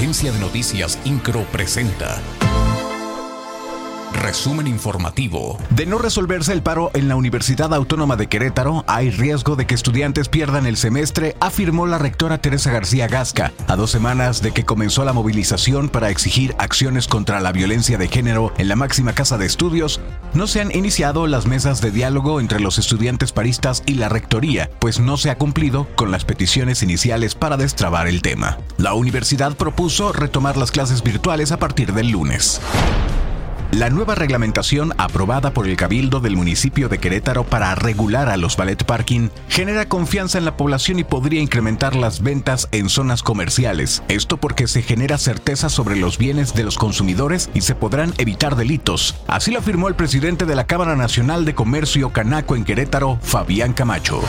Agencia de Noticias Incro presenta. Resumen informativo. De no resolverse el paro en la Universidad Autónoma de Querétaro, hay riesgo de que estudiantes pierdan el semestre, afirmó la rectora Teresa García Gasca, a dos semanas de que comenzó la movilización para exigir acciones contra la violencia de género en la máxima casa de estudios. No se han iniciado las mesas de diálogo entre los estudiantes paristas y la rectoría, pues no se ha cumplido con las peticiones iniciales para destrabar el tema. La universidad propuso retomar las clases virtuales a partir del lunes. La nueva reglamentación aprobada por el Cabildo del municipio de Querétaro para regular a los ballet parking genera confianza en la población y podría incrementar las ventas en zonas comerciales. Esto porque se genera certeza sobre los bienes de los consumidores y se podrán evitar delitos. Así lo afirmó el presidente de la Cámara Nacional de Comercio Canaco en Querétaro, Fabián Camacho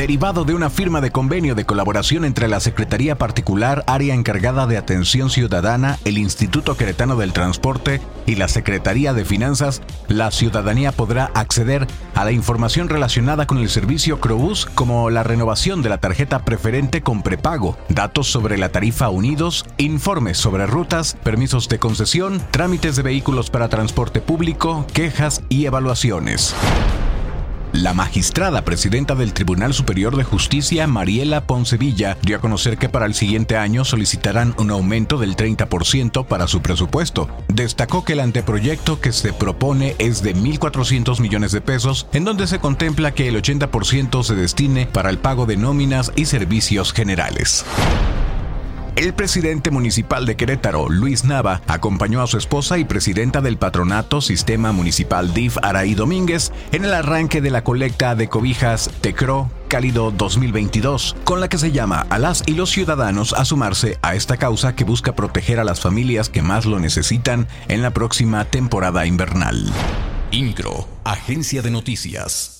derivado de una firma de convenio de colaboración entre la Secretaría Particular, área encargada de atención ciudadana, el Instituto Queretano del Transporte y la Secretaría de Finanzas, la ciudadanía podrá acceder a la información relacionada con el servicio Crobús como la renovación de la tarjeta preferente con prepago, datos sobre la tarifa Unidos, informes sobre rutas, permisos de concesión, trámites de vehículos para transporte público, quejas y evaluaciones. La magistrada presidenta del Tribunal Superior de Justicia, Mariela Poncevilla, dio a conocer que para el siguiente año solicitarán un aumento del 30% para su presupuesto. Destacó que el anteproyecto que se propone es de 1.400 millones de pesos, en donde se contempla que el 80% se destine para el pago de nóminas y servicios generales. El presidente municipal de Querétaro, Luis Nava, acompañó a su esposa y presidenta del patronato Sistema Municipal DIF Araí Domínguez en el arranque de la colecta de cobijas Tecro Cálido 2022, con la que se llama a las y los ciudadanos a sumarse a esta causa que busca proteger a las familias que más lo necesitan en la próxima temporada invernal. INCRO, Agencia de Noticias.